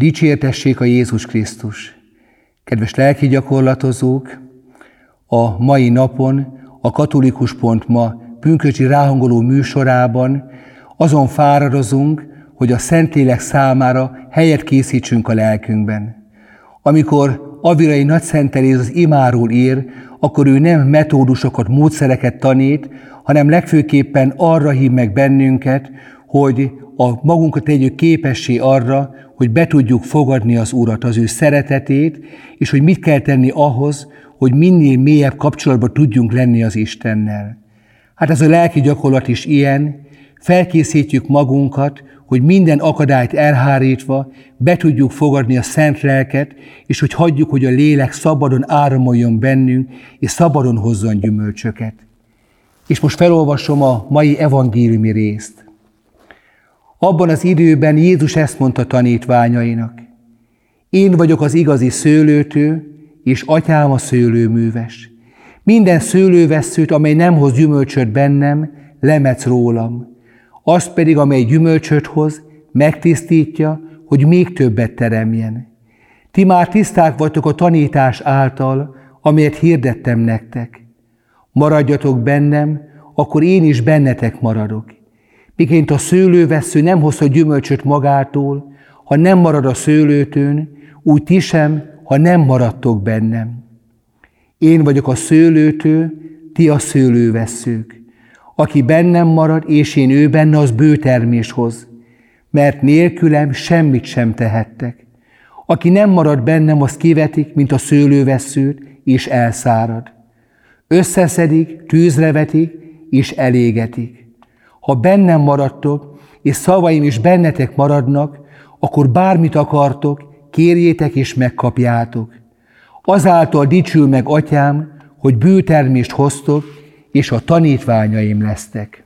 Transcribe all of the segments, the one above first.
Dicsértessék a Jézus Krisztus! Kedves lelki gyakorlatozók, a mai napon a Katolikus Pont ma pünköcsi ráhangoló műsorában azon fáradozunk, hogy a Szentlélek számára helyet készítsünk a lelkünkben. Amikor Avirai Nagyszenteréz az imáról ír, akkor ő nem metódusokat, módszereket tanít, hanem legfőképpen arra hív meg bennünket, hogy a magunkat tegyük képessé arra, hogy be tudjuk fogadni az Urat, az ő szeretetét, és hogy mit kell tenni ahhoz, hogy minél mélyebb kapcsolatban tudjunk lenni az Istennel. Hát ez a lelki gyakorlat is ilyen, felkészítjük magunkat, hogy minden akadályt elhárítva be tudjuk fogadni a szent lelket, és hogy hagyjuk, hogy a lélek szabadon áramoljon bennünk, és szabadon hozzon gyümölcsöket. És most felolvasom a mai evangéliumi részt. Abban az időben Jézus ezt mondta tanítványainak. Én vagyok az igazi szőlőtő, és atyám a szőlőműves. Minden szőlővesszőt, amely nem hoz gyümölcsöt bennem, lemetsz rólam. Az pedig, amely gyümölcsöt hoz, megtisztítja, hogy még többet teremjen. Ti már tiszták vagytok a tanítás által, amelyet hirdettem nektek. Maradjatok bennem, akkor én is bennetek maradok. Miként a szőlővesző nem hozta gyümölcsöt magától, ha nem marad a szőlőtőn, úgy ti sem, ha nem maradtok bennem. Én vagyok a szőlőtő, ti a szőlőveszők. Aki bennem marad, és én ő benne, az bő termés hoz, mert nélkülem semmit sem tehettek. Aki nem marad bennem, az kivetik, mint a szőlőveszőt, és elszárad. Összeszedik, tűzre vetik, és elégetik. Ha bennem maradtok, és szavaim is bennetek maradnak, akkor bármit akartok, kérjétek és megkapjátok. Azáltal dicsül meg, atyám, hogy bőtermést hoztok, és a tanítványaim lesztek.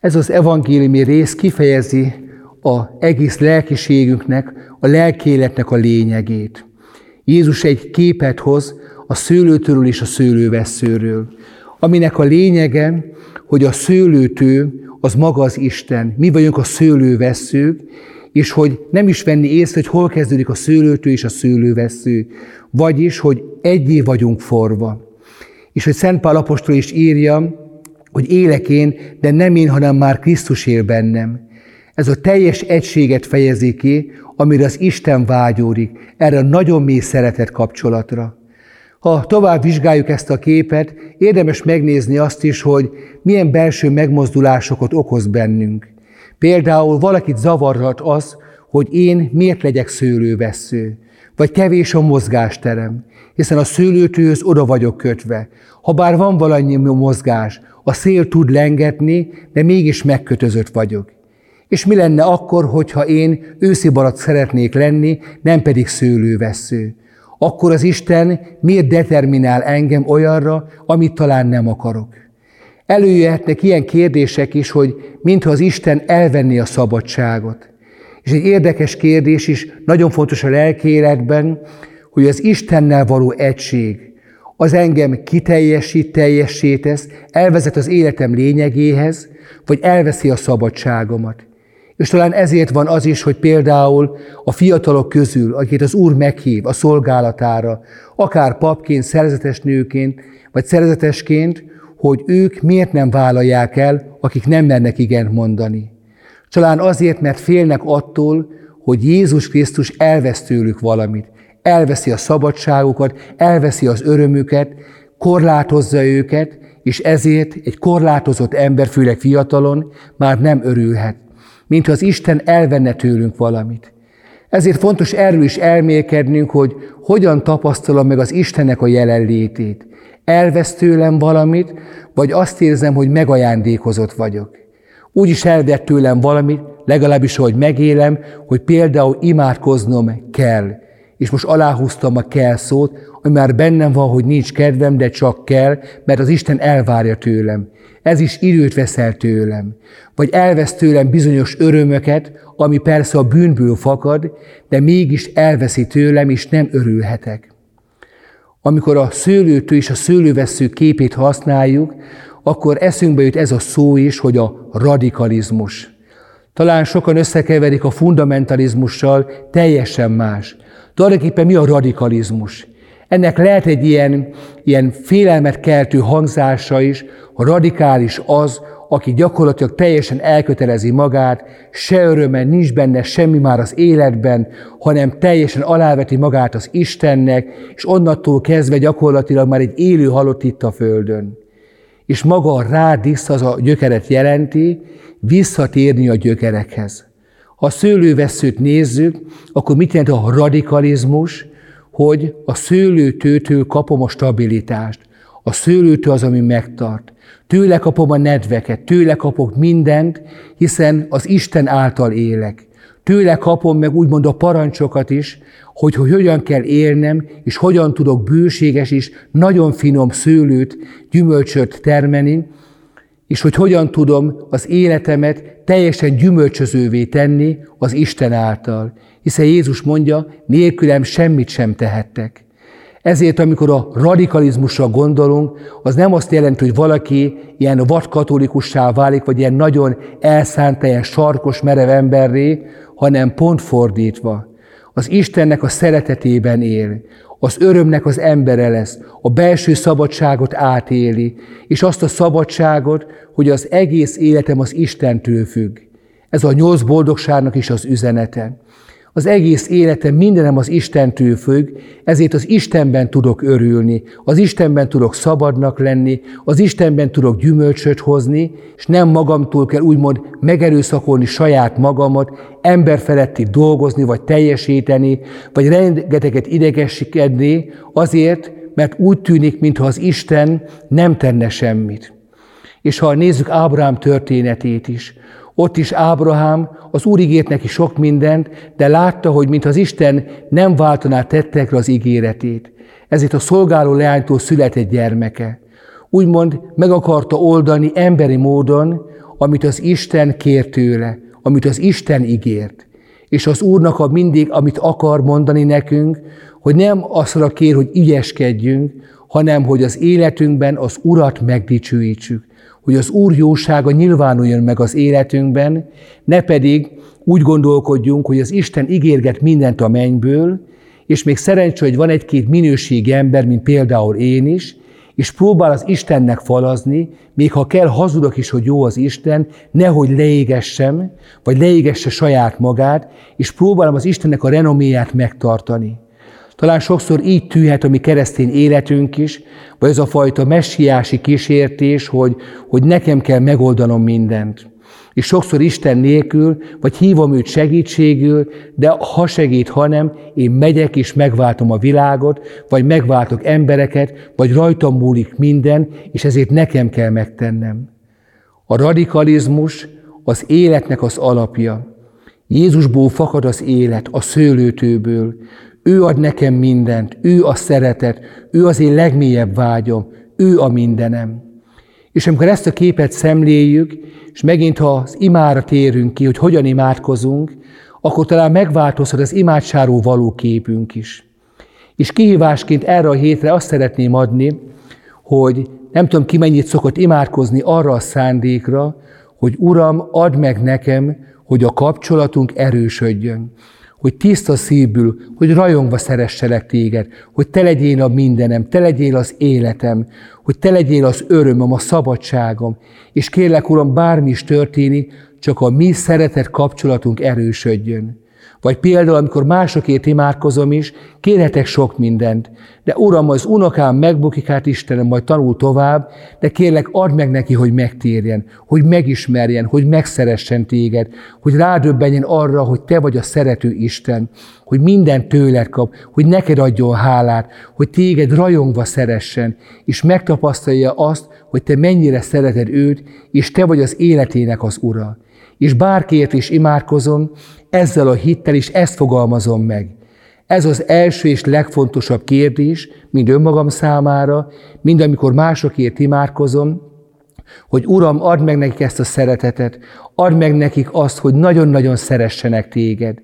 Ez az evangéliumi rész kifejezi a egész lelkiségünknek, a lelkéletnek a lényegét. Jézus egy képet hoz a szőlőtőről és a szőlővesszőről, aminek a lényege, hogy a szőlőtő az maga az Isten. Mi vagyunk a szőlővesszők, és hogy nem is venni észre, hogy hol kezdődik a szőlőtő és a szőlővesző, vagyis, hogy egyé vagyunk forva. És hogy Szent Pál apostol is írja, hogy élek én, de nem én, hanem már Krisztus él bennem. Ez a teljes egységet fejezi ki, amire az Isten vágyódik, erre a nagyon mély szeretet kapcsolatra. Ha tovább vizsgáljuk ezt a képet, érdemes megnézni azt is, hogy milyen belső megmozdulásokat okoz bennünk. Például valakit zavarhat az, hogy én miért legyek szőlővessző, vagy kevés a mozgásterem, hiszen a szőlőtőhöz oda vagyok kötve. Ha bár van valamennyi mozgás, a szél tud lengetni, de mégis megkötözött vagyok. És mi lenne akkor, hogyha én őszi barat szeretnék lenni, nem pedig szőlővessző? Akkor az Isten miért determinál engem olyanra, amit talán nem akarok? Előjöhetnek ilyen kérdések is, hogy mintha az Isten elvenné a szabadságot. És egy érdekes kérdés is, nagyon fontos a lelki hogy az Istennel való egység, az engem kiteljesít, teljessé tesz, elvezet az életem lényegéhez, vagy elveszi a szabadságomat. És talán ezért van az is, hogy például a fiatalok közül, akit az Úr meghív a szolgálatára, akár papként, szerzetes nőként, vagy szerzetesként, hogy ők miért nem vállalják el, akik nem mernek igent mondani. Talán azért, mert félnek attól, hogy Jézus Krisztus elvesz tőlük valamit. Elveszi a szabadságukat, elveszi az örömüket, korlátozza őket, és ezért egy korlátozott ember, főleg fiatalon, már nem örülhet. Mint az Isten elvenne tőlünk valamit. Ezért fontos erről is elmélkednünk, hogy hogyan tapasztalom meg az Istennek a jelenlétét elvesz tőlem valamit, vagy azt érzem, hogy megajándékozott vagyok. Úgy is elvett tőlem valamit, legalábbis, hogy megélem, hogy például imádkoznom kell. És most aláhúztam a kell szót, ami már bennem van, hogy nincs kedvem, de csak kell, mert az Isten elvárja tőlem. Ez is időt veszel tőlem. Vagy elvesz tőlem bizonyos örömöket, ami persze a bűnből fakad, de mégis elveszi tőlem, és nem örülhetek. Amikor a szőlőtő és a szőlővesző képét használjuk, akkor eszünkbe jut ez a szó is, hogy a radikalizmus. Talán sokan összekeverik a fundamentalizmussal, teljesen más. Tulajdonképpen mi a radikalizmus? Ennek lehet egy ilyen, ilyen félelmet keltő hangzása is, a radikális az, aki gyakorlatilag teljesen elkötelezi magát, se öröme nincs benne semmi már az életben, hanem teljesen aláveti magát az Istennek, és onnantól kezdve gyakorlatilag már egy élő halott itt a Földön. És maga a rádisz az a gyökeret jelenti, visszatérni a gyökerekhez. Ha a szőlőveszőt nézzük, akkor mit jelent a radikalizmus? Hogy a szőlőtőtől kapom a stabilitást. A szőlőtő az, ami megtart. Tőle kapom a nedveket, tőle kapok mindent, hiszen az Isten által élek. Tőle kapom meg úgymond a parancsokat is, hogy, hogy hogyan kell élnem, és hogyan tudok bőséges is, nagyon finom szőlőt, gyümölcsöt termeni, és hogy hogyan tudom az életemet teljesen gyümölcsözővé tenni az Isten által. Hiszen Jézus mondja, nélkülem semmit sem tehettek. Ezért, amikor a radikalizmusra gondolunk, az nem azt jelenti, hogy valaki ilyen vadkatolikussá válik, vagy ilyen nagyon elszánt, ilyen sarkos, merev emberré, hanem pont fordítva. Az Istennek a szeretetében él, az örömnek az embere lesz, a belső szabadságot átéli, és azt a szabadságot, hogy az egész életem az Istentől függ. Ez a nyolc boldogságnak is az üzenete. Az egész életem, mindenem az Istentől függ, ezért az Istenben tudok örülni, az Istenben tudok szabadnak lenni, az Istenben tudok gyümölcsöt hozni, és nem magamtól kell úgymond megerőszakolni saját magamat, emberfeletti dolgozni, vagy teljesíteni, vagy rengeteget idegeskedni azért, mert úgy tűnik, mintha az Isten nem tenne semmit. És ha nézzük Ábrám történetét is, ott is Ábrahám az Úr ígért neki sok mindent, de látta, hogy mint az Isten nem váltaná tettekre az ígéretét. Ezért a szolgáló leánytól született gyermeke. Úgymond meg akarta oldani emberi módon, amit az Isten kért tőle, amit az Isten ígért. És az Úrnak a mindig, amit akar mondani nekünk, hogy nem azra kér, hogy ügyeskedjünk, hanem hogy az életünkben az Urat megdicsőítsük hogy az Úr jósága nyilvánuljon meg az életünkben, ne pedig úgy gondolkodjunk, hogy az Isten ígérget mindent a mennyből, és még szerencsé, hogy van egy-két minőségi ember, mint például én is, és próbál az Istennek falazni, még ha kell hazudok is, hogy jó az Isten, nehogy leégessem, vagy leégesse saját magát, és próbálom az Istennek a renoméját megtartani. Talán sokszor így tűhet a mi keresztény életünk is, vagy ez a fajta messiási kísértés, hogy, hogy nekem kell megoldanom mindent. És sokszor Isten nélkül, vagy hívom őt segítségül, de ha segít, ha nem, én megyek és megváltom a világot, vagy megváltok embereket, vagy rajtam múlik minden, és ezért nekem kell megtennem. A radikalizmus az életnek az alapja. Jézusból fakad az élet, a szőlőtőből. Ő ad nekem mindent, ő a szeretet, ő az én legmélyebb vágyom, ő a mindenem. És amikor ezt a képet szemléljük, és megint ha az imára térünk ki, hogy hogyan imádkozunk, akkor talán megváltozhat az imádságról való képünk is. És kihívásként erre a hétre azt szeretném adni, hogy nem tudom ki mennyit szokott imádkozni arra a szándékra, hogy Uram, add meg nekem, hogy a kapcsolatunk erősödjön hogy tiszta szívből, hogy rajongva szeresselek téged, hogy te legyél a mindenem, te legyél az életem, hogy te legyél az örömöm, a szabadságom, és kérlek, Uram, bármi is történik, csak a mi szeretet kapcsolatunk erősödjön. Vagy például, amikor másokért imádkozom is, kérhetek sok mindent. De Uram, az unokám megbukik, hát Istenem, majd tanul tovább, de kérlek, add meg neki, hogy megtérjen, hogy megismerjen, hogy megszeressen téged, hogy rádöbbenjen arra, hogy te vagy a szerető Isten, hogy minden tőled kap, hogy neked adjon hálát, hogy téged rajongva szeressen, és megtapasztalja azt, hogy te mennyire szereted őt, és te vagy az életének az ura. És bárkiért is imádkozom, ezzel a hittel is ezt fogalmazom meg. Ez az első és legfontosabb kérdés, mind önmagam számára, mind amikor másokért imádkozom, hogy Uram, add meg nekik ezt a szeretetet, add meg nekik azt, hogy nagyon-nagyon szeressenek téged.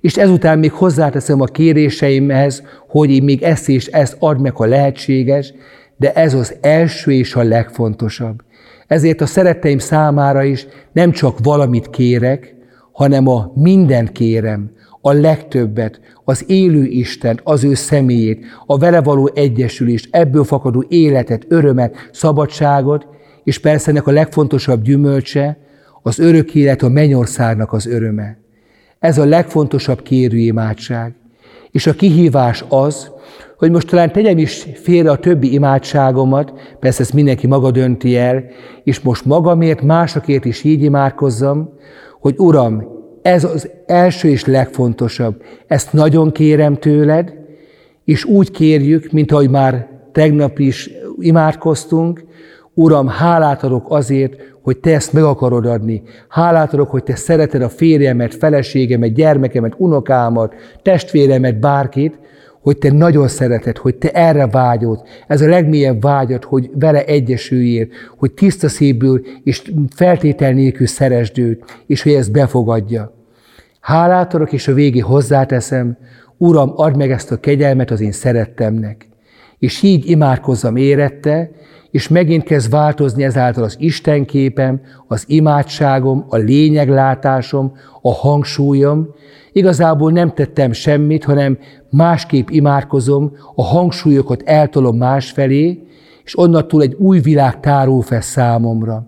És ezután még hozzáteszem a kéréseimhez, hogy még ezt és ezt add meg, ha lehetséges, de ez az első és a legfontosabb. Ezért a szeretteim számára is nem csak valamit kérek, hanem a mindent kérem, a legtöbbet, az élő Isten, az ő személyét, a vele való egyesülést, ebből fakadó életet, örömet, szabadságot, és persze ennek a legfontosabb gyümölcse, az örök élet, a mennyországnak az öröme. Ez a legfontosabb kérő imádság. És a kihívás az, hogy most talán tegyem is félre a többi imádságomat, persze ezt mindenki maga dönti el, és most magamért, másokért is így imádkozzam, hogy Uram, ez az első és legfontosabb. Ezt nagyon kérem tőled, és úgy kérjük, mint ahogy már tegnap is imádkoztunk, Uram, hálát adok azért, hogy Te ezt meg akarod adni. Hálát adok, hogy Te szereted a férjemet, feleségemet, gyermekemet, unokámat, testvéremet, bárkit, hogy Te nagyon szereted, hogy Te erre vágyod. Ez a legmélyebb vágyad, hogy vele egyesüljél, hogy tiszta szívből és feltétel nélkül szeresd őt, és hogy ezt befogadja. Hálát adok, és a végé hozzáteszem, Uram, add meg ezt a kegyelmet az én szerettemnek. És így imádkozzam érette, és megint kezd változni ezáltal az Isten képem, az imádságom, a lényeglátásom, a hangsúlyom. Igazából nem tettem semmit, hanem másképp imádkozom, a hangsúlyokat eltolom másfelé, és onnantól egy új világ tárul fel számomra.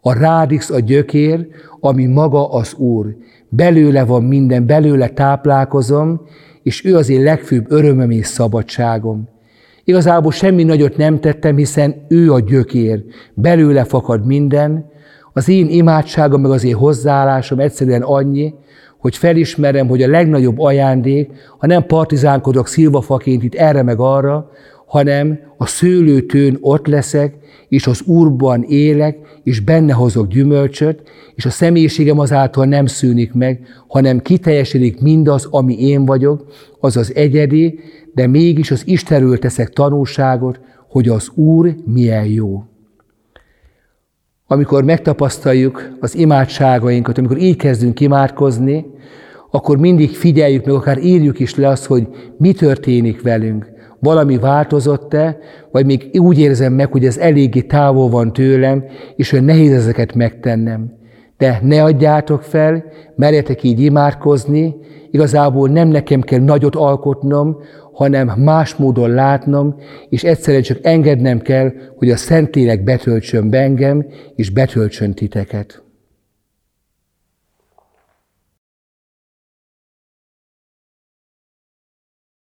A rádix a gyökér, ami maga az Úr. Belőle van minden, belőle táplálkozom, és ő az én legfőbb örömöm és szabadságom. Igazából semmi nagyot nem tettem, hiszen ő a gyökér. Belőle fakad minden. Az én imádságom, meg az én hozzáállásom egyszerűen annyi, hogy felismerem, hogy a legnagyobb ajándék, ha nem partizánkodok szilvafaként itt erre meg arra, hanem a szőlőtőn ott leszek, és az Úrban élek, és benne hozok gyümölcsöt, és a személyiségem azáltal nem szűnik meg, hanem kiteljesedik mindaz, ami én vagyok, az az egyedi, de mégis az Istenről teszek tanulságot, hogy az Úr milyen jó. Amikor megtapasztaljuk az imádságainkat, amikor így kezdünk imádkozni, akkor mindig figyeljük meg, akár írjuk is le azt, hogy mi történik velünk. Valami változott-e, vagy még úgy érzem meg, hogy ez eléggé távol van tőlem, és hogy nehéz ezeket megtennem. De ne adjátok fel, merjetek így imádkozni, igazából nem nekem kell nagyot alkotnom, hanem más módon látnom, és egyszerűen csak engednem kell, hogy a Szentlélek betöltsön be engem, és betöltsön titeket.